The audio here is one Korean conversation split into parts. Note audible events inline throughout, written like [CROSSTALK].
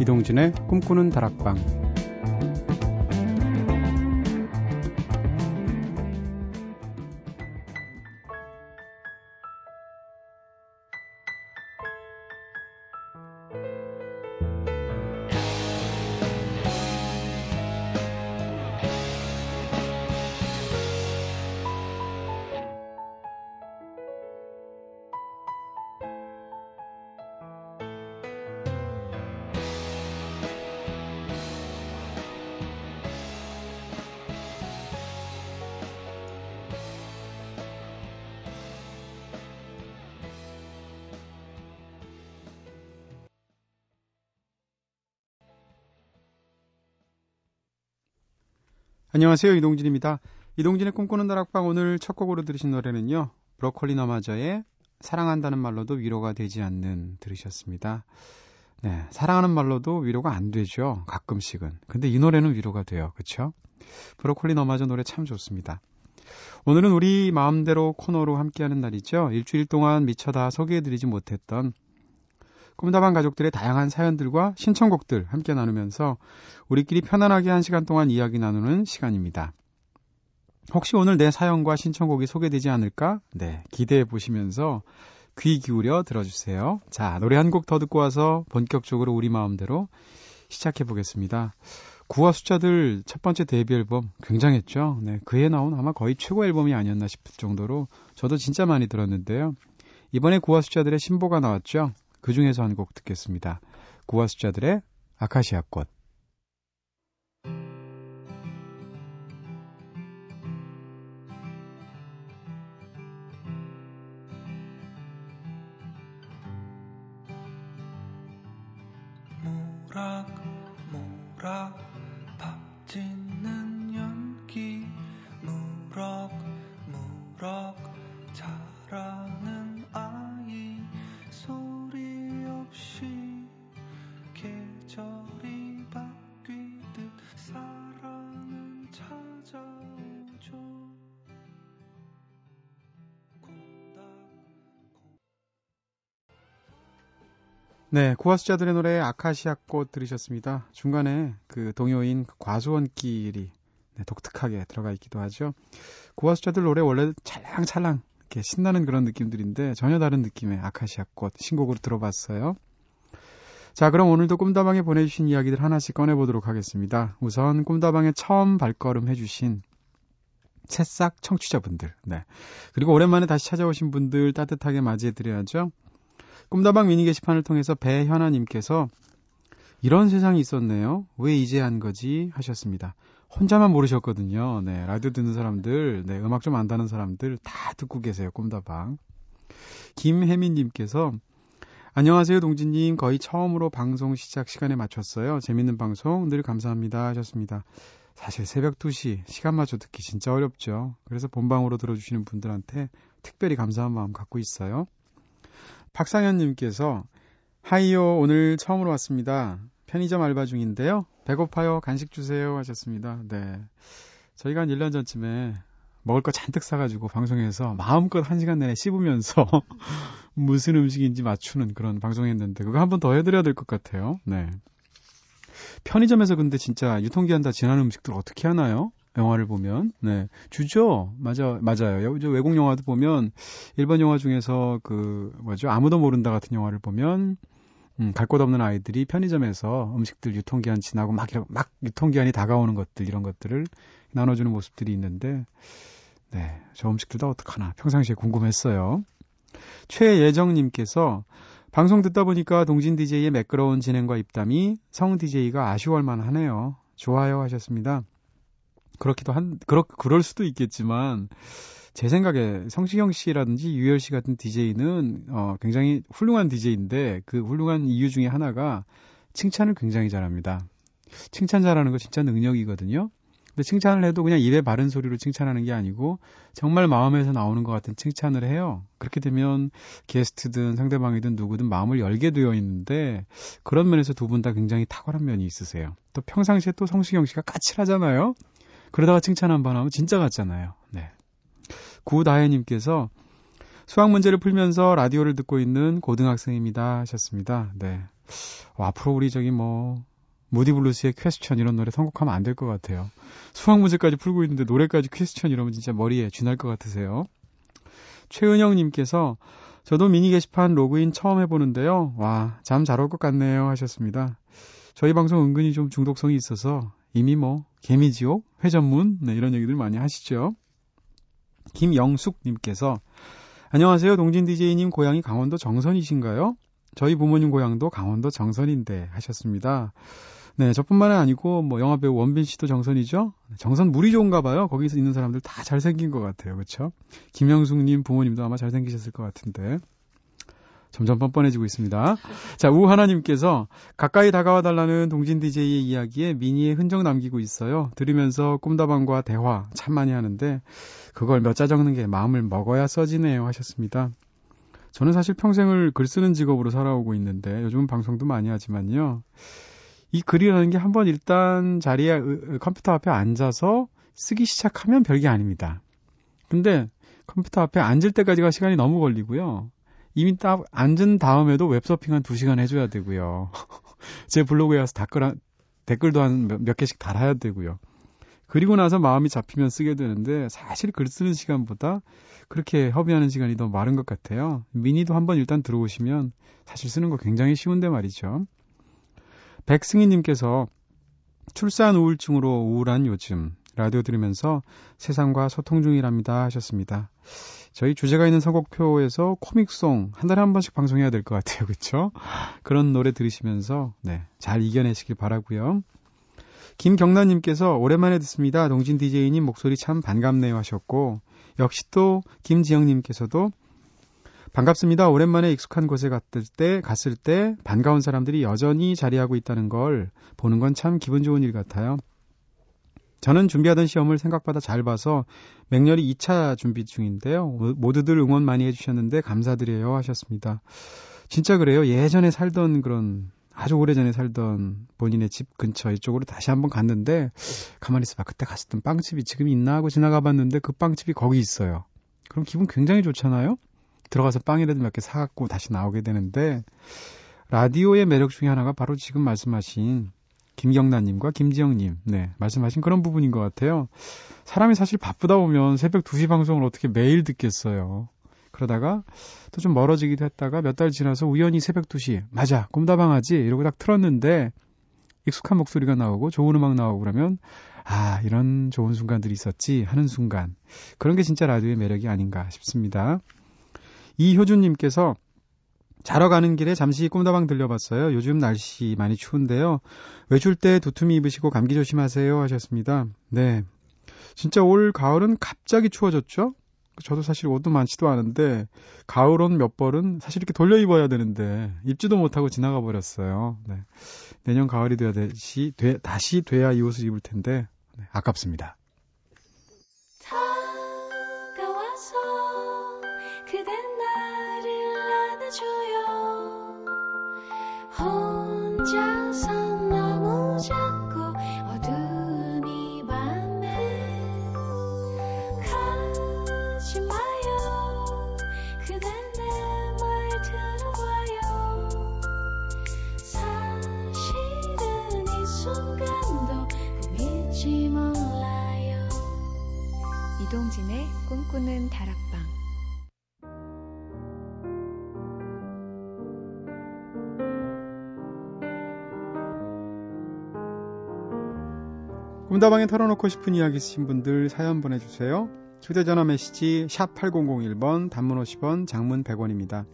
이동진의 꿈꾸는 다락방 안녕하세요. 이동진입니다. 이동진의 꿈꾸는 다락방 오늘 첫 곡으로 들으신 노래는요. 브로콜리 너마저의 사랑한다는 말로도 위로가 되지 않는 들으셨습니다. 네, 사랑하는 말로도 위로가 안 되죠. 가끔씩은. 근데 이 노래는 위로가 돼요. 그쵸? 브로콜리 너마저 노래 참 좋습니다. 오늘은 우리 마음대로 코너로 함께하는 날이죠. 일주일 동안 미처 다 소개해드리지 못했던 꿈다방 가족들의 다양한 사연들과 신청곡들 함께 나누면서 우리끼리 편안하게 한 시간 동안 이야기 나누는 시간입니다. 혹시 오늘 내 사연과 신청곡이 소개되지 않을까? 네, 기대해 보시면서 귀 기울여 들어주세요. 자, 노래 한 곡 더 듣고 와서 본격적으로 우리 마음대로 시작해 보겠습니다. 구화 숫자들 첫 번째 데뷔 앨범 굉장했죠. 네, 그해 나온 아마 거의 최고 앨범이 아니었나 싶을 정도로 저도 진짜 많이 들었는데요. 이번에 구화 숫자들의 신보가 나왔죠. 그 중에서 한 곡 듣겠습니다. 구화 숫자들의 아카시아 꽃. 네, 고아수자들의 노래 아카시아 꽃 들으셨습니다. 중간에 그 동요인 그 과수원길이 네, 독특하게 들어가 있기도 하죠. 고아수자들 노래 원래 찰랑찰랑 이렇게 신나는 그런 느낌들인데 전혀 다른 느낌의 아카시아 꽃 신곡으로 들어봤어요. 자, 그럼 오늘도 꿈다방에 보내주신 이야기들 하나씩 꺼내보도록 하겠습니다. 우선 꿈다방에 처음 발걸음 해주신 새싹 청취자분들, 네. 그리고 오랜만에 다시 찾아오신 분들 따뜻하게 맞이해드려야죠. 꿈다방 미니 게시판을 통해서 배현아님께서 이런 세상이 있었네요. 왜 이제 한 거지? 하셨습니다. 혼자만 모르셨거든요. 네, 라디오 듣는 사람들, 네, 음악 좀 안다는 사람들 다 듣고 계세요. 꿈다방. 김혜민님께서 안녕하세요, 동진님. 거의 처음으로 방송 시작 시간에 맞췄어요. 재밌는 방송 늘 감사합니다. 하셨습니다. 사실 새벽 2시 시간 맞춰 듣기 진짜 어렵죠. 그래서 본방으로 들어주시는 분들한테 특별히 감사한 마음 갖고 있어요. 박상현님께서 하이요 오늘 처음으로 왔습니다. 편의점 알바 중인데요. 배고파요. 간식 주세요 하셨습니다. 네. 저희가 한 1년 전쯤에 먹을 거 잔뜩 사가지고 방송에서 마음껏 한 시간 내내 씹으면서 [LAUGHS] 무슨 음식인지 맞추는 그런 방송했는데 그거 한 번 더 해드려야 될 것 같아요. 네. 편의점에서 근데 진짜 유통기한 다 지난 음식들 어떻게 하나요? 영화를 보면. 네. 주죠. 맞아 맞아요. 외국 영화도 보면 일본 영화 중에서 그 뭐죠? 아무도 모른다 같은 영화를 보면 음, 갈 곳 없는 아이들이 편의점에서 음식들 유통기한 지나고 막, 막 유통기한이 다가오는 것들 이런 것들을 나눠주는 모습들이 있는데 네. 저 음식들 다 어떡하나. 평상시에 궁금했어요. 최예정님께서 방송 듣다 보니까 동진 DJ의 매끄러운 진행과 입담이 성 DJ가 아쉬워할 만 하네요. 좋아요 하셨습니다 그렇기도 한, 그렇, 그럴 수도 있겠지만, 제 생각에 성시경 씨라든지 유열 씨 같은 DJ는, 어, 굉장히 훌륭한 DJ인데, 그 훌륭한 이유 중에 하나가 칭찬을 굉장히 잘합니다. 칭찬 잘하는 거 진짜 능력이거든요. 근데 칭찬을 해도 그냥 입에 바른 소리로 칭찬하는 게 아니고 정말 마음에서 나오는 것 같은 칭찬을 해요. 그렇게 되면 게스트든 상대방이든 누구든 마음을 열게 되어 있는데 그런 면에서 두 분 다 굉장히 탁월한 면이 있으세요. 또 평상시에 또 성시경 씨가 까칠하잖아요. 그러다가 칭찬 한 번 하면 진짜 같잖아요. 네. 구다혜님께서 수학 문제를 풀면서 라디오를 듣고 있는 고등학생입니다 하셨습니다. 네. 어, 앞으로 우리 저기 뭐 무디 블루스의 Question 이런 노래 선곡하면 안 될 것 같아요. 수학 문제까지 풀고 있는데 노래까지 Question 이러면 진짜 머리에 쥐날 것 같으세요. 최은영님께서 저도 미니 게시판 로그인 처음 해보는데요. 와, 잠 잘 올 것 같네요. 하셨습니다. 저희 방송 은근히 좀 중독성이 있어서 이미 뭐, 개미지옥, 회전문, 네, 이런 얘기들 많이 하시죠. 김영숙님께서 안녕하세요. 동진 DJ님 고향이 강원도 정선이신가요? 저희 부모님 고향도 강원도 정선인데 하셨습니다. 네, 저뿐만이 아니고 뭐 영화배우 원빈 씨도 정선이죠. 정선 물이 좋은가 봐요. 거기서 있는 사람들 다 잘생긴 것 같아요. 그렇죠? 김영숙님 부모님도 아마 잘생기셨을 것 같은데. 점점 뻔뻔해지고 있습니다. 자, 우하나님께서 가까이 다가와 달라는 동진 DJ의 이야기에 미니에 흔적 남기고 있어요. 들으면서 꿈다방과 대화 참 많이 하는데 그걸 몇 자 적는 게 마음을 먹어야 써지네요 하셨습니다. 저는 사실 평생을 글 쓰는 직업으로 살아오고 있는데 요즘은 방송도 많이 하지만요. 이 글이라는 게 한번 일단 자리에 컴퓨터 앞에 앉아서 쓰기 시작하면 별게 아닙니다. 근데 컴퓨터 앞에 앉을 때까지가 시간이 너무 걸리고요. 이미 딱 앉은 다음에도 웹서핑 한 2시간 해줘야 되고요. [LAUGHS] 제 블로그에 와서 댓글, 댓글도 한몇 개씩 달아야 되고요. 그리고 나서 마음이 잡히면 쓰게 되는데 사실 글 쓰는 시간보다 그렇게 협의하는 시간이 더 많은 것 같아요. 미니도 한번 일단 들어오시면 사실 쓰는 거 굉장히 쉬운데 말이죠. 백승희님께서 출산 우울증으로 우울한 요즘 라디오 들으면서 세상과 소통 중이랍니다 하셨습니다. 저희 주제가 있는 선곡표에서 코믹송 한 달에 한 번씩 방송해야 될 것 같아요. 그렇죠? 그런 노래 들으시면서 네, 잘 이겨내시길 바라고요. 김경란 님께서 오랜만에 듣습니다. 동진 DJ님 목소리 참 반갑네요 하셨고 역시 또 김지영 님께서도 반갑습니다. 오랜만에 익숙한 곳에 갔을 때, 갔을 때 반가운 사람들이 여전히 자리하고 있다는 걸 보는 건 참 기분 좋은 일 같아요. 저는 준비하던 시험을 생각보다 잘 봐서 맹렬히 2차 준비 중인데요. 모두들 응원 많이 해주셨는데 감사드려요 하셨습니다. 진짜 그래요. 예전에 살던 그런 아주 오래전에 살던 본인의 집 근처 이쪽으로 다시 한번 갔는데 가만히 있어봐. 그때 갔었던 빵집이 지금 있나 하고 지나가 봤는데 그 빵집이 거기 있어요. 그럼 기분 굉장히 좋잖아요. 들어가서 빵이라도 몇 개 사갖고 다시 나오게 되는데 라디오의 매력 중에 하나가 바로 지금 말씀하신 김경란님과 김지영님, 네, 말씀하신 그런 부분인 것 같아요. 사람이 사실 바쁘다 보면 새벽 2시 방송을 어떻게 매일 듣겠어요. 그러다가 또 좀 멀어지기도 했다가 몇 달 지나서 우연히 새벽 2시, 맞아, 꿈다방 하지? 이러고 딱 틀었는데 익숙한 목소리가 나오고 좋은 음악 나오고 그러면 아, 이런 좋은 순간들이 있었지 하는 순간. 그런 게 진짜 라디오의 매력이 아닌가 싶습니다. 이효준님께서 자러 가는 길에 잠시 꿈다방 들려봤어요. 요즘 날씨 많이 추운데요. 외출 때 두툼이 입으시고 감기 조심하세요 하셨습니다. 네. 진짜 올 가을은 갑자기 추워졌죠? 저도 사실 옷도 많지도 않은데 가을 옷 몇 벌은 사실 이렇게 돌려 입어야 되는데 입지도 못하고 지나가 버렸어요. 네. 내년 가을이 돼야 다시 돼, 다시 돼야 이 옷을 입을 텐데 네, 아깝습니다. 꿈꾸는 다락방 꿈다방에 털어놓고 싶은 이야기 있으신 분들 사연 보내주세요. 휴대전화 메시지 샵 8001번 단문 50원 장문 100원입니다.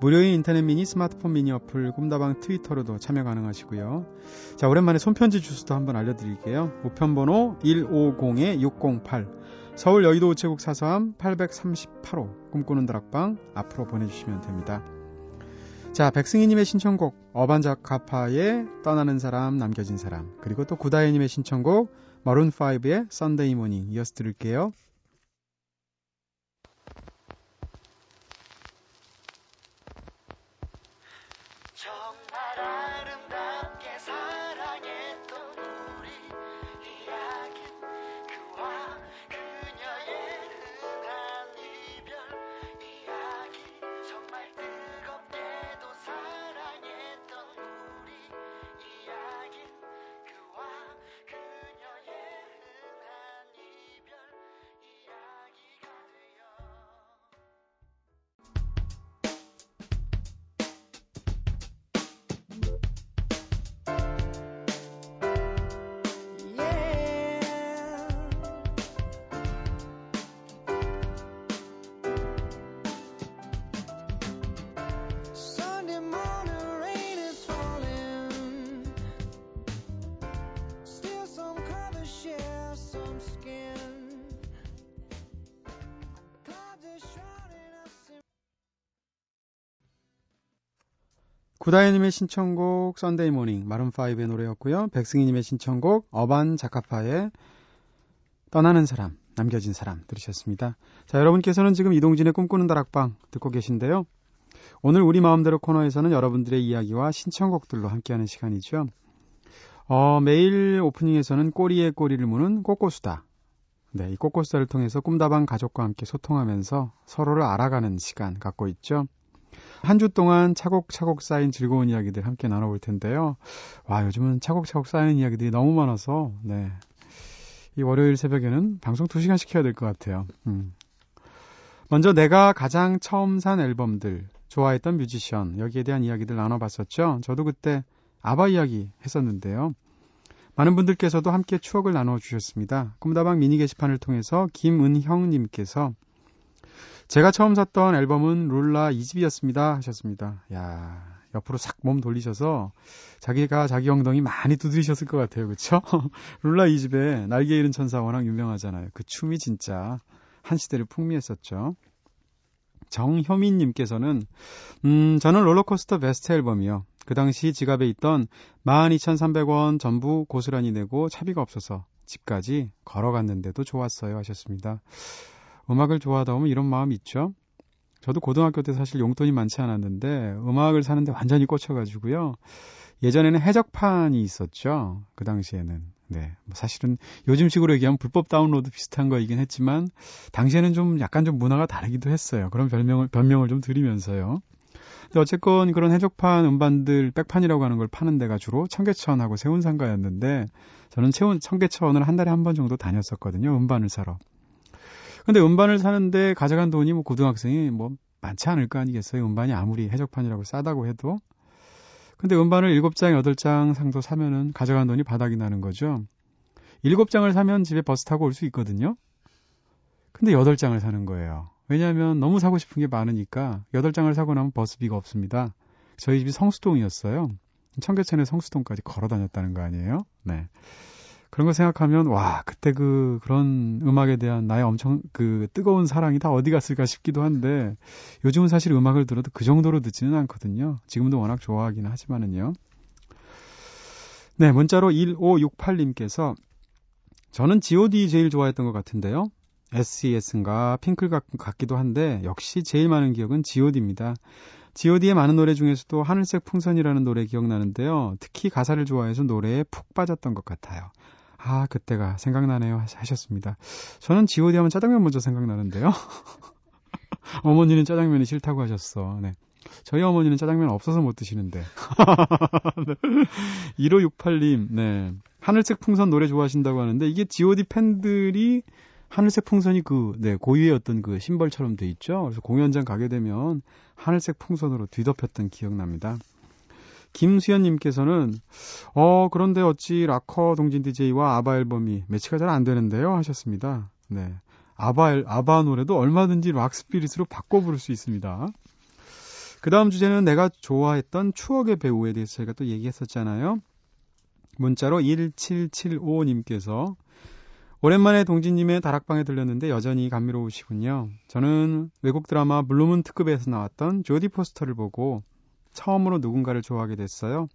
무료인 인터넷 미니 스마트폰 미니 어플 꿈다방 트위터로도 참여 가능하시고요. 자 오랜만에 손편지 주소도 한번 알려드릴게요. 우편번호 150-608 서울 여의도 우체국 사서함 838호 꿈꾸는 다락방 앞으로 보내주시면 됩니다. 자, 백승희님의 신청곡 어반자카파의 떠나는 사람 남겨진 사람 그리고 또 구다혜님의 신청곡 마룬5의 Sunday Morning 이어서 들을게요. 구다혜님의 신청곡 Sunday Morning 마룬5의 노래였고요. 백승희님의 신청곡 어반 자카파의 떠나는 사람 남겨진 사람 들으셨습니다. 자 여러분께서는 지금 이동진의 꿈꾸는 다락방 듣고 계신데요. 오늘 우리 마음대로 코너에서는 여러분들의 이야기와 신청곡들로 함께하는 시간이죠. 어, 매일 오프닝에서는 꼬리에 꼬리를 무는 꼬꼬수다. 네, 이 꼬꼬수다를 통해서 꿈다방 가족과 함께 소통하면서 서로를 알아가는 시간 갖고 있죠. 한 주 동안 차곡차곡 쌓인 즐거운 이야기들 함께 나눠볼 텐데요. 와, 요즘은 차곡차곡 쌓이는 이야기들이 너무 많아서, 네. 이 월요일 새벽에는 방송 2시간씩 해야 될 것 같아요. 음. 먼저 내가 가장 처음 산 앨범들, 좋아했던 뮤지션, 여기에 대한 이야기들 나눠봤었죠. 저도 그때 아바 이야기 했었는데요. 많은 분들께서도 함께 추억을 나눠주셨습니다. 꿈다방 미니 게시판을 통해서 김은형님께서 제가 처음 샀던 앨범은 룰라 2집이었습니다 하셨습니다. 야 옆으로 싹 몸 돌리셔서 자기가 자기 엉덩이 많이 두드리셨을 것 같아요. 그쵸? [LAUGHS] 룰라 2집에 날개 잃은 천사 워낙 유명하잖아요. 그 춤이 진짜 한 시대를 풍미했었죠. 정효민님께서는 음 저는 롤러코스터 베스트 앨범이요. 그 당시 지갑에 있던 12,300원 전부 고스란히 내고 차비가 없어서 집까지 걸어갔는데도 좋았어요 하셨습니다. 음악을 좋아하다 보면 이런 마음 있죠. 저도 고등학교 때 사실 용돈이 많지 않았는데 음악을 사는데 완전히 꽂혀가지고요. 예전에는 해적판이 있었죠. 그 당시에는. 네. 뭐 사실은 요즘식으로 얘기하면 불법 다운로드 비슷한 거이긴 했지만 당시에는 좀 약간 좀 문화가 다르기도 했어요. 그런 별명을 변명을 좀 드리면서요. 근데 어쨌건 그런 해적판 음반들 백판이라고 하는 걸 파는 데가 주로 청계천하고 세운상가였는데 저는 청계천을 한 달에 한 번 정도 다녔었거든요. 음반을 사러. 근데 음반을 사는데 가져간 돈이 뭐 고등학생이 뭐 많지 않을 거 아니겠어요. 음반이 아무리 해적판이라고 싸다고 해도. 근데 음반을 7장, 8장 상도 사면은 가져간 돈이 바닥이 나는 거죠. 7장을 사면 집에 버스 타고 올 수 있거든요. 근데 8장을 사는 거예요. 왜냐하면 너무 사고 싶은 게 많으니까 8장을 사고 나면 버스비가 없습니다. 저희 집이 성수동이었어요. 청계천에 성수동까지 걸어 다녔다는 거 아니에요? 네. 그런 거 생각하면 와 그때 그 그런 음악에 대한 나의 엄청 그 뜨거운 사랑이 다 어디 갔을까 싶기도 한데 요즘은 사실 음악을 들어도 그 정도로 듣지는 않거든요. 지금도 워낙 좋아하기는 하지만은요. 네 문자로 1568님께서 저는 G.O.D 제일 좋아했던 것 같은데요. SES인가 핑클 같, 같기도 한데 역시 제일 많은 기억은 G.O.D입니다. G.O.D의 많은 노래 중에서도 하늘색 풍선이라는 노래 기억나는데요. 특히 가사를 좋아해서 노래에 푹 빠졌던 것 같아요. 아, 그때가 생각나네요. 하셨습니다. 저는 G.O.D 하면 짜장면 먼저 생각나는데요. [LAUGHS] 어머니는 짜장면이 싫다고 하셨어. 네. 저희 어머니는 짜장면 없어서 못 드시는데. [LAUGHS] 1568님, 네. 하늘색 풍선 노래 좋아하신다고 하는데, 이게 GOD 팬들이 하늘색 풍선이 그, 네, 고유의 어떤 그 심벌처럼 돼 있죠. 그래서 공연장 가게 되면 하늘색 풍선으로 뒤덮였던 기억납니다. 김수현님께서는, 어, 그런데 어찌 락커 동진 DJ와 아바 앨범이 매치가 잘 안 되는데요? 하셨습니다. 네. 아바, 아바 노래도 얼마든지 락 spirit으로 바꿔 부를 수 있습니다. 그 다음 주제는 내가 좋아했던 추억의 배우에 대해서 제가 또 얘기했었잖아요. 문자로 1775님께서 오랜만에 동진님의 다락방에 들렸는데 여전히 감미로우시군요. 저는 외국 드라마 블루문 특급에서 나왔던 조디 포스터를 보고 처음으로 누군가를 좋아하게 됐어요.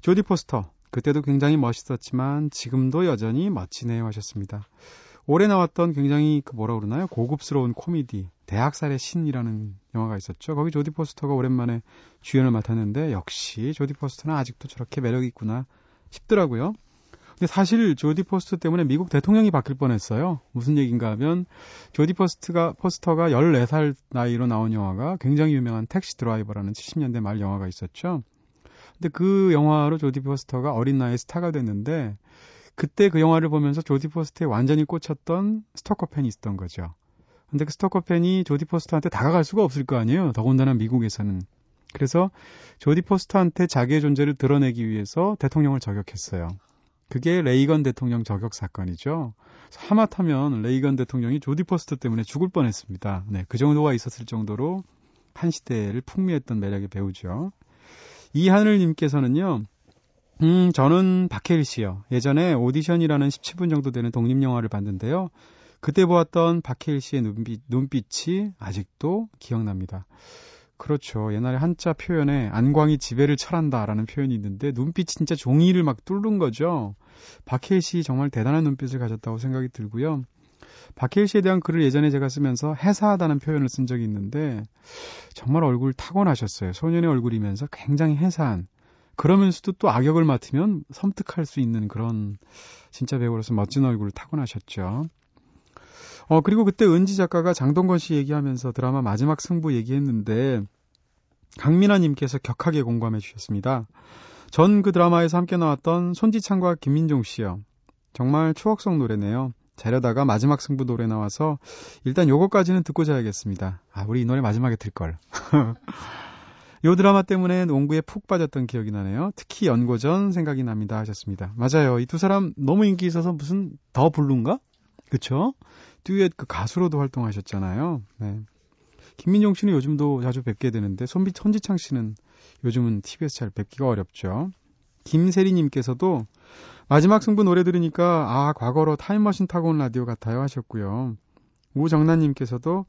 조디 포스터, 그때도 굉장히 멋있었지만 지금도 여전히 멋지네요 하셨습니다. 올해 나왔던 굉장히 그 뭐라 그러나요? 고급스러운 코미디 대학살의 신이라는 영화가 있었죠. 거기 조디 포스터가 오랜만에 주연을 맡았는데 역시 조디 포스터는 아직도 저렇게 매력이 있구나 싶더라고요. 근데 사실 조디 포스터 때문에 미국 대통령이 바뀔 뻔했어요. 무슨 얘기인가 하면 조디 포스트가 포스터가 14살 나이로 나온 영화가 굉장히 유명한 택시 드라이버라는 70년대 말 영화가 있었죠. 근데 그 영화로 조디 포스터가 어린 나이에 스타가 됐는데 그때 그 영화를 보면서 조디 포스터에 완전히 꽂혔던 스토커 팬이 있었던 거죠. 근데 그 스토커 팬이 조디 포스터한테 다가갈 수가 없을 거 아니에요. 더군다나 미국에서는. 그래서 조디 포스터한테 자기의 존재를 드러내기 위해서 대통령을 저격했어요. 그게 레이건 대통령 저격 사건이죠. 하마터면 레이건 대통령이 조디 포스터 때문에 죽을 뻔했습니다. 네, 그 정도가 있었을 정도로 한 시대를 풍미했던 매력의 배우죠. 이하늘님께서는요, 음, 저는 박해일 씨요. 예전에 오디션이라는 17분 정도 되는 독립 영화를 봤는데요. 그때 보았던 박해일 씨의 눈빛, 눈빛이 아직도 기억납니다. 그렇죠. 옛날에 한자 표현에 안광이 지배를 철한다라는 표현이 있는데 눈빛이 진짜 종이를 막 뚫는 거죠. 박해일 씨 정말 대단한 눈빛을 가졌다고 생각이 들고요. 박해일 씨에 대한 글을 예전에 제가 쓰면서 해사하다는 표현을 쓴 적이 있는데 정말 얼굴 타고나셨어요. 소년의 얼굴이면서 굉장히 해사한 그러면서도 또 악역을 맡으면 섬뜩할 수 있는 그런 진짜 배우로서 멋진 얼굴을 타고나셨죠. 어, 그리고 그때 은지 작가가 장동건 씨 얘기하면서 드라마 마지막 승부 얘기했는데 강민아 님께서 격하게 공감해 주셨습니다. 전 그 드라마에서 함께 나왔던 손지창과 김민종 씨요. 정말 추억 속 노래네요. 자려다가 마지막 승부 노래 나와서 일단 요거까지는 듣고 자야겠습니다. 아, 우리 이 노래 마지막에 들걸. [LAUGHS] 요 드라마 때문에 농구에 푹 빠졌던 기억이 나네요. 특히 연고전 생각이 납니다 하셨습니다. 맞아요. 이 두 사람 너무 인기 있어서 무슨 더 블루인가? 그쵸? 듀엣 그 가수로도 활동하셨잖아요. 네. 김민용 씨는 요즘도 자주 뵙게 되는데 손비 손지창 씨는 요즘은 TV에서 잘 뵙기가 어렵죠. 김세리님께서도 마지막 승부 노래 들으니까 아 과거로 타임머신 타고 온 라디오 같아요 하셨고요. 우정란님께서도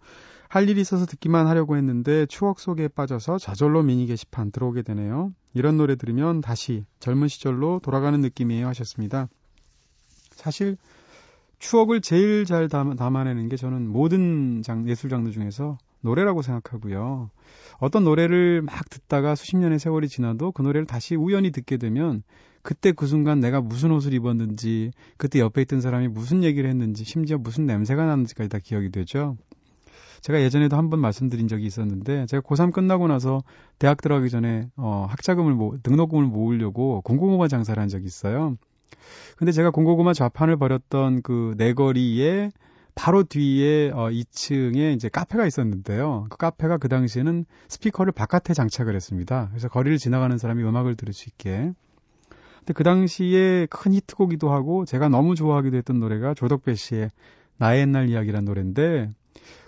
할 일이 있어서 듣기만 하려고 했는데 추억 속에 빠져서 저절로 미니 게시판 들어오게 되네요. 이런 노래 들으면 다시 젊은 시절로 돌아가는 느낌이에요 하셨습니다. 사실 추억을 제일 잘 담, 담아내는 게 저는 모든 장, 예술 장르 중에서 노래라고 생각하고요. 어떤 노래를 막 듣다가 수십 년의 세월이 지나도 그 노래를 다시 우연히 듣게 되면 그때 그 순간 내가 무슨 옷을 입었는지, 그때 옆에 있던 사람이 무슨 얘기를 했는지, 심지어 무슨 냄새가 나는지까지 다 기억이 되죠. 제가 예전에도 한번 말씀드린 적이 있었는데, 제가 고3 끝나고 나서 대학 들어가기 전에, 어, 학자금을 모, 등록금을 모으려고 공공고마 장사를 한 적이 있어요. 근데 제가 공고구마 좌판을 벌였던 그 내거리에 바로 뒤에 어 2층에 이제 카페가 있었는데요. 그 카페가 그 당시에는 스피커를 바깥에 장착을 했습니다. 그래서 거리를 지나가는 사람이 음악을 들을 수 있게. 근데 그 당시에 큰 히트곡이기도 하고 제가 너무 좋아하기도 했던 노래가 조덕배 씨의 나의 옛날 이야기란 노래인데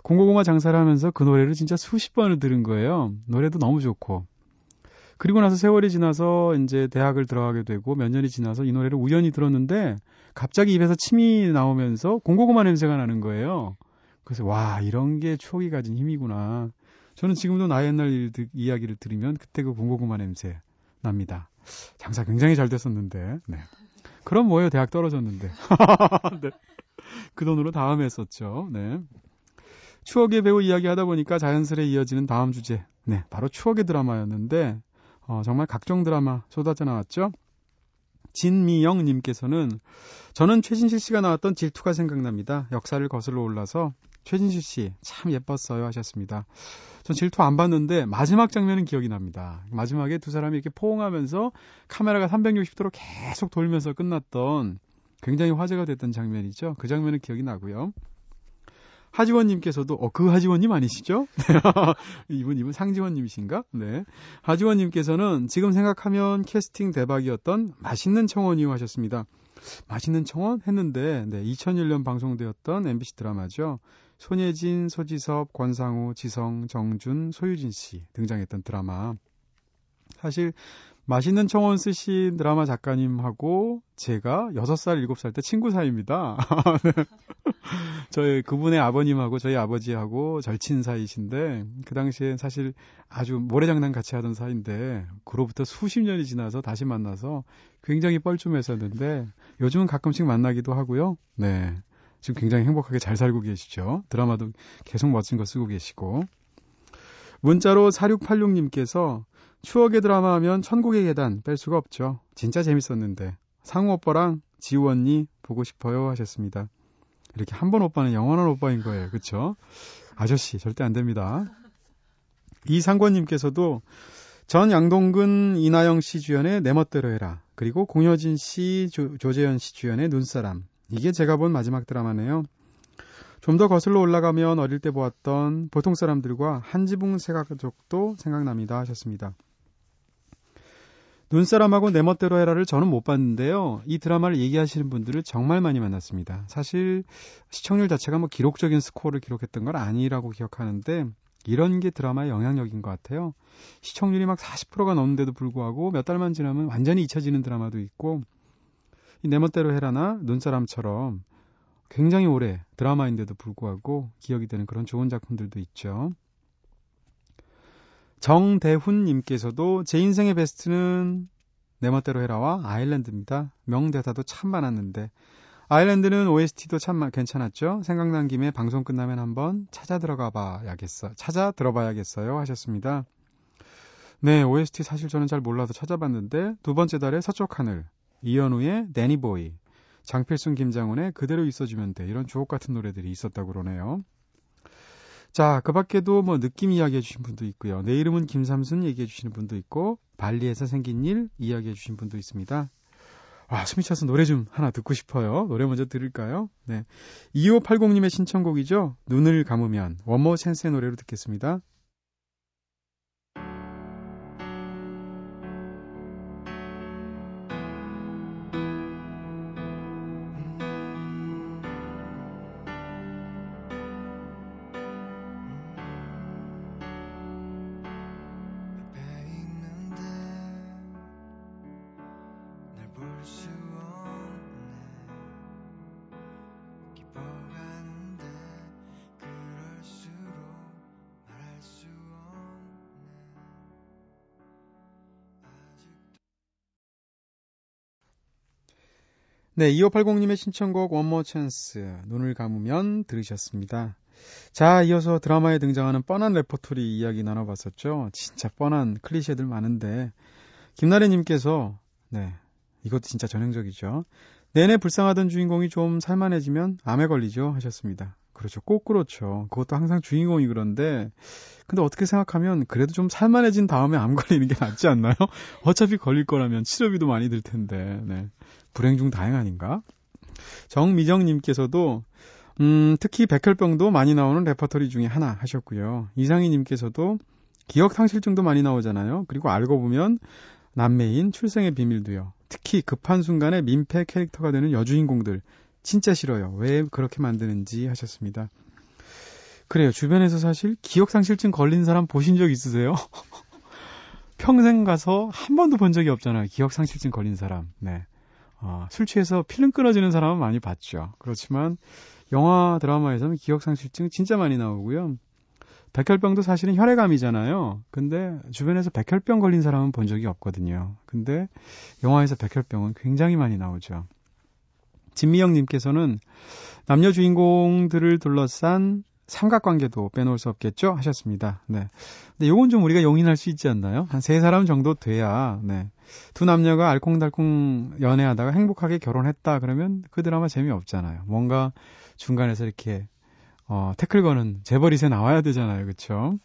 공고구마 장사를 하면서 그 노래를 진짜 수십 번을 들은 거예요. 노래도 너무 좋고. 그리고 나서 세월이 지나서 이제 대학을 들어가게 되고 몇 년이 지나서 이 노래를 우연히 들었는데 갑자기 입에서 침이 나오면서 공고구마 냄새가 나는 거예요. 그래서 와 이런 게 추억이 가진 힘이구나. 저는 지금도 나 옛날 일, 이야기를 들으면 그때 그 공고구마 냄새 납니다. 장사 굉장히 잘 됐었는데. 네. 그럼 뭐예요? 대학 떨어졌는데. [LAUGHS] 네. 그 돈으로 다음에 했었죠. 네. 추억의 배우 이야기 하다 보니까 자연스레 이어지는 다음 주제. 네, 바로 추억의 드라마였는데 어, 정말 각종 드라마 쏟아져 나왔죠. 진미영님께서는 저는 최진실 씨가 나왔던 질투가 생각납니다. 역사를 거슬러 올라서 최진실 씨 참 예뻤어요 하셨습니다. 전 질투 안 봤는데 마지막 장면은 기억이 납니다. 마지막에 두 사람이 이렇게 포옹하면서 카메라가 360도로 계속 돌면서 끝났던 굉장히 화제가 됐던 장면이죠. 그 장면은 기억이 나고요. 하지원님께서도 어, 그 하지원님 아니시죠? [LAUGHS] 이분 이분 상지원님이신가? 네. 하지원님께서는 지금 생각하면 캐스팅 대박이었던 맛있는 청원이요 하셨습니다. 맛있는 청원 했는데 네, 2001년 방송되었던 MBC 드라마죠. 손예진, 소지섭, 권상우, 지성, 정준, 소유진 씨 등장했던 드라마. 사실 맛있는 청원 쓰신 드라마 작가님하고 제가 6살, 7살 때 친구 사이입니다. 네. [LAUGHS] 저희 그분의 아버님하고 저희 아버지하고 절친 사이신데 그 당시에 사실 아주 모래장난 같이 하던 사이인데 그로부터 수십 년이 지나서 다시 만나서 굉장히 뻘쭘했었는데 요즘은 가끔씩 만나기도 하고요. 네. 지금 굉장히 행복하게 잘 살고 계시죠. 드라마도 계속 멋진 거 쓰고 계시고. 문자로 4686님께서 추억의 드라마 하면 천국의 계단 뺄 수가 없죠. 진짜 재밌었는데. 상우 오빠랑 지우 언니 보고 싶어요 하셨습니다. 이렇게 한 번 오빠는 영원한 오빠인 거예요. 그쵸? 아저씨 절대 안 됩니다. 이상권님께서도 전 양동근 이나영 씨 주연의 내 멋대로 해라. 그리고 공효진 씨, 조, 조재현 씨 주연의 눈사람. 이게 제가 본 마지막 드라마네요. 좀 더 거슬러 올라가면 어릴 때 보았던 보통 사람들과 한지붕 세가족도 생각납니다 하셨습니다. 눈사람하고 내 멋대로 해라를 저는 못 봤는데요. 이 드라마를 얘기하시는 분들을 정말 많이 만났습니다. 사실 시청률 자체가 뭐 기록적인 스코어를 기록했던 건 아니라고 기억하는데 이런 게 드라마의 영향력인 것 같아요. 시청률이 막 40%가 넘는데도 불구하고 몇 달만 지나면 완전히 잊혀지는 드라마도 있고 이내 멋대로 해라나 눈사람처럼 굉장히 오래 드라마인데도 불구하고 기억이 되는 그런 좋은 작품들도 있죠. 정대훈님께서도 제 인생의 베스트는 내 멋대로 해라와 아일랜드입니다. 명대사도 참 많았는데 아일랜드는 OST도 참 괜찮았죠. 생각난 김에 방송 끝나면 한번 찾아 들어가 봐야겠어. 찾아 들어봐야겠어요. 하셨습니다. 네, OST 사실 저는 잘 몰라서 찾아봤는데 두 번째 달에 서쪽 하늘, 이현우의 데니보이, 장필순 김장훈의 그대로 있어주면 돼 이런 주옥 같은 노래들이 있었다고 그러네요. 자, 그 밖에도 뭐 느낌 이야기해 주신 분도 있고요. 내 이름은 김삼순 얘기해 주시는 분도 있고 발리에서 생긴 일 이야기해 주신 분도 있습니다. 아, 숨이 차서 노래 좀 하나 듣고 싶어요. 노래 먼저 들을까요? 네. 2580님의 신청곡이죠. 눈을 감으면 원모 센스의 노래로 듣겠습니다. 네, 2580님의 신청곡 원모어찬스 눈을 감으면 들으셨습니다. 자, 이어서 드라마에 등장하는 뻔한 레퍼토리 이야기 나눠봤었죠. 진짜 뻔한 클리셰들 많은데 김나래님께서 네, 이것도 진짜 전형적이죠. 내내 불쌍하던 주인공이 좀 살만해지면 암에 걸리죠 하셨습니다. 그렇죠. 꼭 그렇죠. 그것도 항상 주인공이 그런데 근데 어떻게 생각하면 그래도 좀 살만해진 다음에 암 걸리는 게 낫지 않나요? [LAUGHS] 어차피 걸릴 거라면 치료비도 많이 들 텐데. 네. 불행 중 다행 아닌가? 정미정님께서도 음, 특히 백혈병도 많이 나오는 레퍼토리 중에 하나 하셨고요. 이상희님께서도 기억 상실증도 많이 나오잖아요. 그리고 알고 보면 남매인 출생의 비밀도요. 특히 급한 순간에 민폐 캐릭터가 되는 여주인공들 진짜 싫어요. 왜 그렇게 만드는지 하셨습니다. 그래요. 주변에서 사실 기억상실증 걸린 사람 보신 적 있으세요? [LAUGHS] 평생 가서 한 번도 본 적이 없잖아요. 기억상실증 걸린 사람. 네. 어, 술 취해서 필름 끊어지는 사람은 많이 봤죠. 그렇지만 영화 드라마에서는 기억상실증 진짜 많이 나오고요. 백혈병도 사실은 혈액암이잖아요. 근데 주변에서 백혈병 걸린 사람은 본 적이 없거든요. 근데 영화에서 백혈병은 굉장히 많이 나오죠. 진미영님께서는 남녀 주인공들을 둘러싼 삼각관계도 빼놓을 수 없겠죠? 하셨습니다. 네. 근데 요건 좀 우리가 용인할 수 있지 않나요? 한 세 사람 정도 돼야, 네. 두 남녀가 알콩달콩 연애하다가 행복하게 결혼했다 그러면 그 드라마 재미없잖아요. 뭔가 중간에서 이렇게, 어, 태클 거는 재벌 이세 나와야 되잖아요. 그쵸?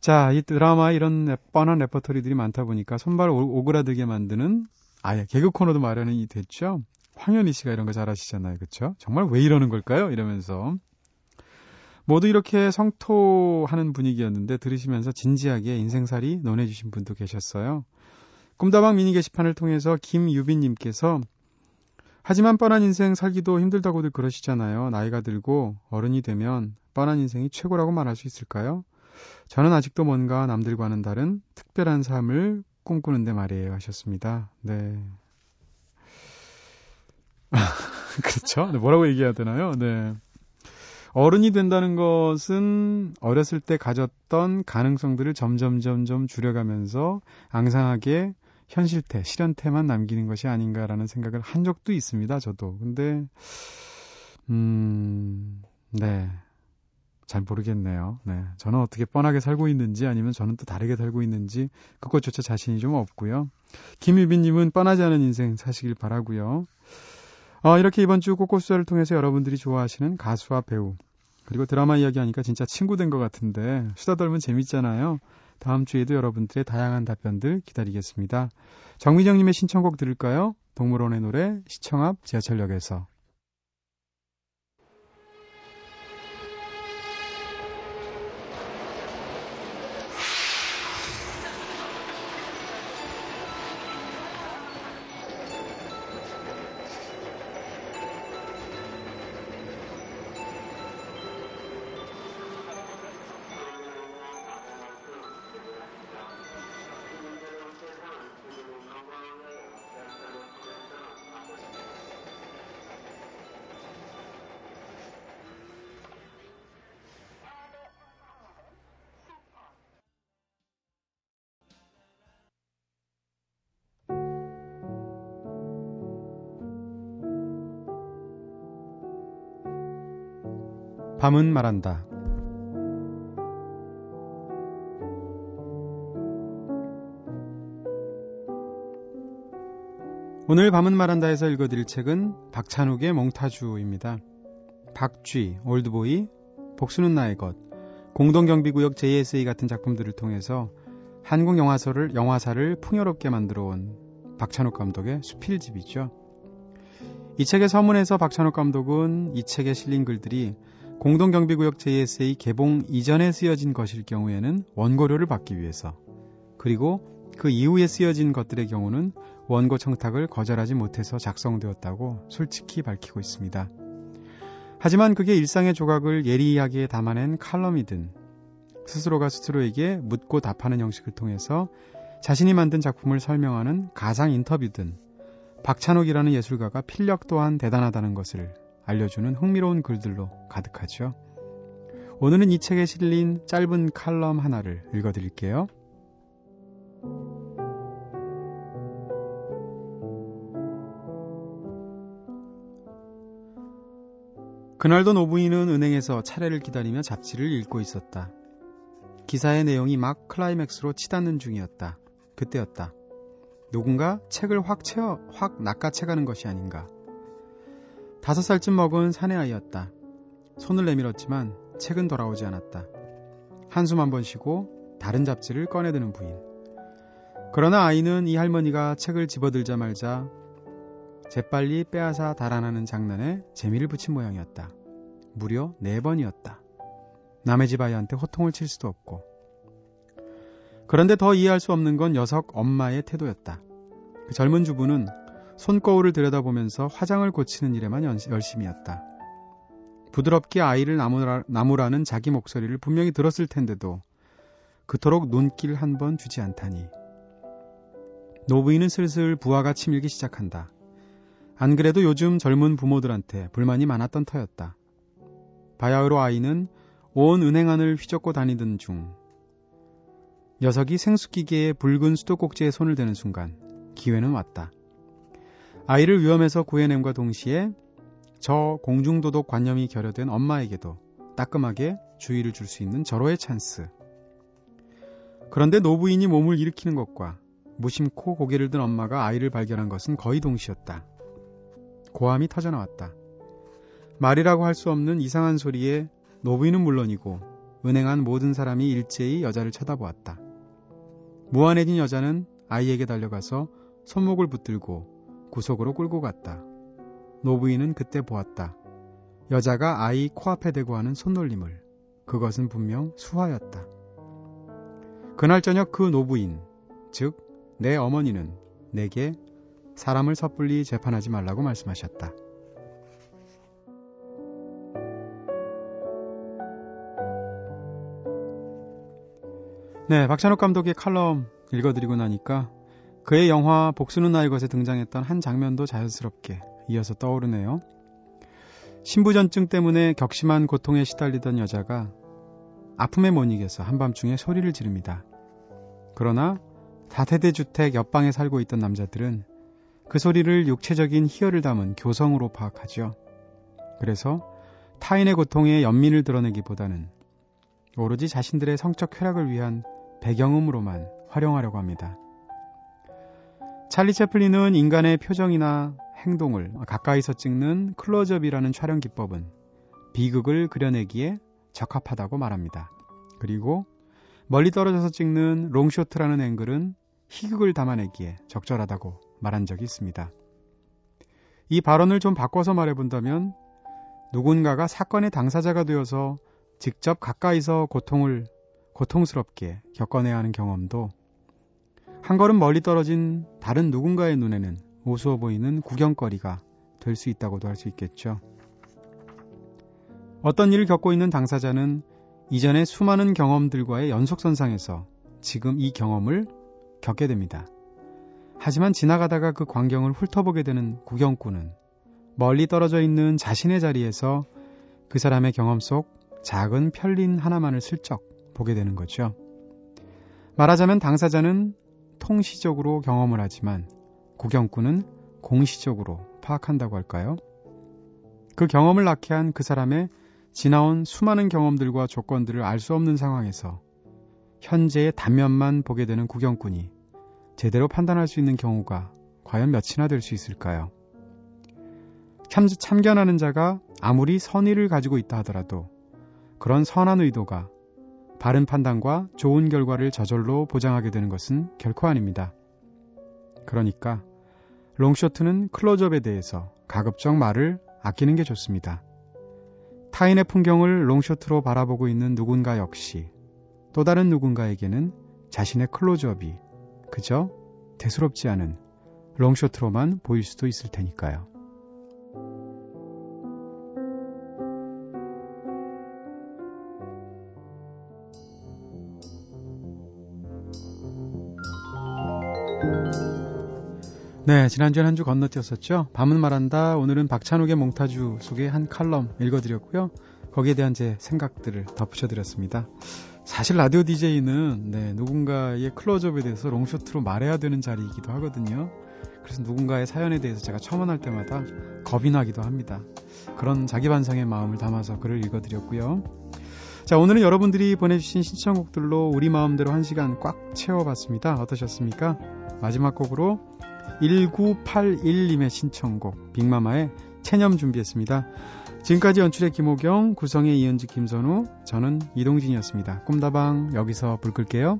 자, 이 드라마 이런 뻔한 레퍼토리들이 많다 보니까 손발 오그라들게 만드는 아예 개그 코너도 마련이 됐죠. 황현희 씨가 이런 거 잘하시잖아요. 그쵸? 정말 왜 이러는 걸까요? 이러면서. 모두 이렇게 성토하는 분위기였는데 들으시면서 진지하게 인생살이 논해주신 분도 계셨어요. 꿈다방 미니 게시판을 통해서 김유빈님께서 하지만 뻔한 인생 살기도 힘들다고들 그러시잖아요. 나이가 들고 어른이 되면 뻔한 인생이 최고라고 말할 수 있을까요? 저는 아직도 뭔가 남들과는 다른 특별한 삶을 꿈꾸는데 말이에요 하셨습니다. 네. [LAUGHS] 그렇죠? 네, 뭐라고 얘기해야 되나요? 네. 어른이 된다는 것은 어렸을 때 가졌던 가능성들을 점점 점점 줄여가면서 앙상하게 현실태, 실현태만 남기는 것이 아닌가라는 생각을 한 적도 있습니다. 저도. 근데 음, 네. 잘 모르겠네요. 네. 저는 어떻게 뻔하게 살고 있는지 아니면 저는 또 다르게 살고 있는지 그것조차 자신이 좀 없고요. 김유빈 님은 뻔하지 않은 인생 사시길 바라고요. 어, 이렇게 이번 주 꽃꽃수다를 통해서 여러분들이 좋아하시는 가수와 배우 그리고 드라마 이야기 하니까 진짜 친구 된 것 같은데 수다 떨면 재밌잖아요. 다음 주에도 여러분들의 다양한 답변들 기다리겠습니다. 정미정님의 신청곡 들을까요? 동물원의 노래 시청 앞 지하철역에서 밤은 말한다. 오늘 밤은 말한다에서 읽어드릴 책은 박찬욱의 몽타주입니다. 박쥐, 올드보이, 복수는 나의 것, 공동경비구역 JSA 같은 작품들을 통해서 한국 영화사를, 영화사를 풍요롭게 만들어 온 박찬욱 감독의 수필집이죠. 이 책의 서문에서 박찬욱 감독은 이 책에 실린 글들이 공동경비구역 JSA 개봉 이전에 쓰여진 것일 경우에는 원고료를 받기 위해서 그리고 그 이후에 쓰여진 것들의 경우는 원고 청탁을 거절하지 못해서 작성되었다고 솔직히 밝히고 있습니다. 하지만 그게 일상의 조각을 예리하게 담아낸 칼럼이든 스스로가 스스로에게 묻고 답하는 형식을 통해서 자신이 만든 작품을 설명하는 가상 인터뷰든 박찬욱이라는 예술가가 필력 또한 대단하다는 것을 알려주는 흥미로운 글들로 가득하죠. 오늘은 이 책에 실린 짧은 칼럼 하나를 읽어드릴게요. 그날도 노부인은 은행에서 차례를 기다리며 잡지를 읽고 있었다. 기사의 내용이 막 클라이맥스로 치닫는 중이었다. 그때였다. 누군가 책을 확 채워, 확 낚아채가는 것이 아닌가. 다섯 살쯤 먹은 사내아이였다. 손을 내밀었지만 책은 돌아오지 않았다. 한숨 한 번 쉬고 다른 잡지를 꺼내드는 부인. 그러나 아이는 이 할머니가 책을 집어들자 말자 재빨리 빼앗아 달아나는 장난에 재미를 붙인 모양이었다. 무려 네 번이었다. 남의 집 아이한테 호통을 칠 수도 없고. 그런데 더 이해할 수 없는 건 녀석 엄마의 태도였다. 그 젊은 주부는 손거울을 들여다보면서 화장을 고치는 일에만 열심이었다. 부드럽게 아이를 나무라, 나무라는 자기 목소리를 분명히 들었을 텐데도 그토록 눈길 한 번 주지 않다니. 노부인은 슬슬 부하가 치밀기 시작한다. 안 그래도 요즘 젊은 부모들한테 불만이 많았던 터였다. 바야흐로 아이는 온 은행안을 휘젓고 다니던 중 녀석이 생수기계의 붉은 수도꼭지에 손을 대는 순간 기회는 왔다. 아이를 위험에서 구해냄과 동시에 저 공중도덕 관념이 결여된 엄마에게도 따끔하게 주의를 줄 수 있는 절호의 찬스. 그런데 노부인이 몸을 일으키는 것과 무심코 고개를 든 엄마가 아이를 발견한 것은 거의 동시였다. 고함이 터져나왔다. 말이라고 할 수 없는 이상한 소리에 노부인은 물론이고 은행한 모든 사람이 일제히 여자를 쳐다보았다. 무안해진 여자는 아이에게 달려가서 손목을 붙들고 구석으로 끌고 갔다. 노부인은 그때 보았다. 여자가 아이 코앞에 대고 하는 손놀림을. 그것은 분명 수화였다. 그날 저녁 그 노부인, 즉, 내 어머니는 내게 사람을 섣불리 재판하지 말라고 말씀하셨다. 네, 박찬욱 감독의 칼럼 읽어드리고 나니까 그의 영화 복수는 나의 것에 등장했던 한 장면도 자연스럽게 이어서 떠오르네요. 신부전증 때문에 격심한 고통에 시달리던 여자가 아픔에 못 이겨서 한밤중에 소리를 지릅니다. 그러나 다세대 주택 옆방에 살고 있던 남자들은 그 소리를 육체적인 희열을 담은 교성으로 파악하죠. 그래서 타인의 고통에 연민을 드러내기보다는 오로지 자신들의 성적 쾌락을 위한 배경음으로만 활용하려고 합니다. 찰리 채플린은 인간의 표정이나 행동을 가까이서 찍는 클로즈업이라는 촬영 기법은 비극을 그려내기에 적합하다고 말합니다. 그리고 멀리 떨어져서 찍는 롱쇼트라는 앵글은 희극을 담아내기에 적절하다고 말한 적이 있습니다. 이 발언을 좀 바꿔서 말해본다면 누군가가 사건의 당사자가 되어서 직접 가까이서 고통을 고통스럽게 겪어내야 하는 경험도 한 걸음 멀리 떨어진 다른 누군가의 눈에는 우스워 보이는 구경거리가 될 수 있다고도 할 수 있겠죠. 어떤 일을 겪고 있는 당사자는 이전의 수많은 경험들과의 연속선상에서 지금 이 경험을 겪게 됩니다. 하지만 지나가다가 그 광경을 훑어보게 되는 구경꾼은 멀리 떨어져 있는 자신의 자리에서 그 사람의 경험 속 작은 편린 하나만을 슬쩍 보게 되는 거죠. 말하자면 당사자는 통시적으로 경험을 하지만 구경꾼은 공시적으로 파악한다고 할까요? 그 경험을 낳게 한 그 사람의 지나온 수많은 경험들과 조건들을 알 수 없는 상황에서 현재의 단면만 보게 되는 구경꾼이 제대로 판단할 수 있는 경우가 과연 몇이나 될 수 있을까요? 참, 참견하는 자가 아무리 선의를 가지고 있다 하더라도 그런 선한 의도가 바른 판단과 좋은 결과를 저절로 보장하게 되는 것은 결코 아닙니다. 그러니까 롱쇼트는 클로즈업에 대해서 가급적 말을 아끼는 게 좋습니다. 타인의 풍경을 롱쇼트로 바라보고 있는 누군가 역시 또 다른 누군가에게는 자신의 클로즈업이 그저 대수롭지 않은 롱쇼트로만 보일 수도 있을 테니까요. 네, 지난주에 한 주 건너뛰었었죠. 밤은 말한다. 오늘은 박찬욱의 몽타주 속의 한 칼럼 읽어드렸고요. 거기에 대한 제 생각들을 덧붙여드렸습니다. 사실 라디오 DJ는 네, 누군가의 클로즈업에 대해서 롱쇼트로 말해야 되는 자리이기도 하거든요. 그래서 누군가의 사연에 대해서 제가 첨언할 때마다 겁이 나기도 합니다. 그런 자기 반성의 마음을 담아서 글을 읽어드렸고요. 자, 오늘은 여러분들이 보내주신 신청곡들로 우리 마음대로 한 시간 꽉 채워봤습니다. 어떠셨습니까? 마지막 곡으로 1981님의 신청곡 빅마마의 체념 준비했습니다. 지금까지 연출의 김호경, 구성의 이현지 김선우, 저는 이동진이었습니다. 꿈다방 여기서 불 끌게요.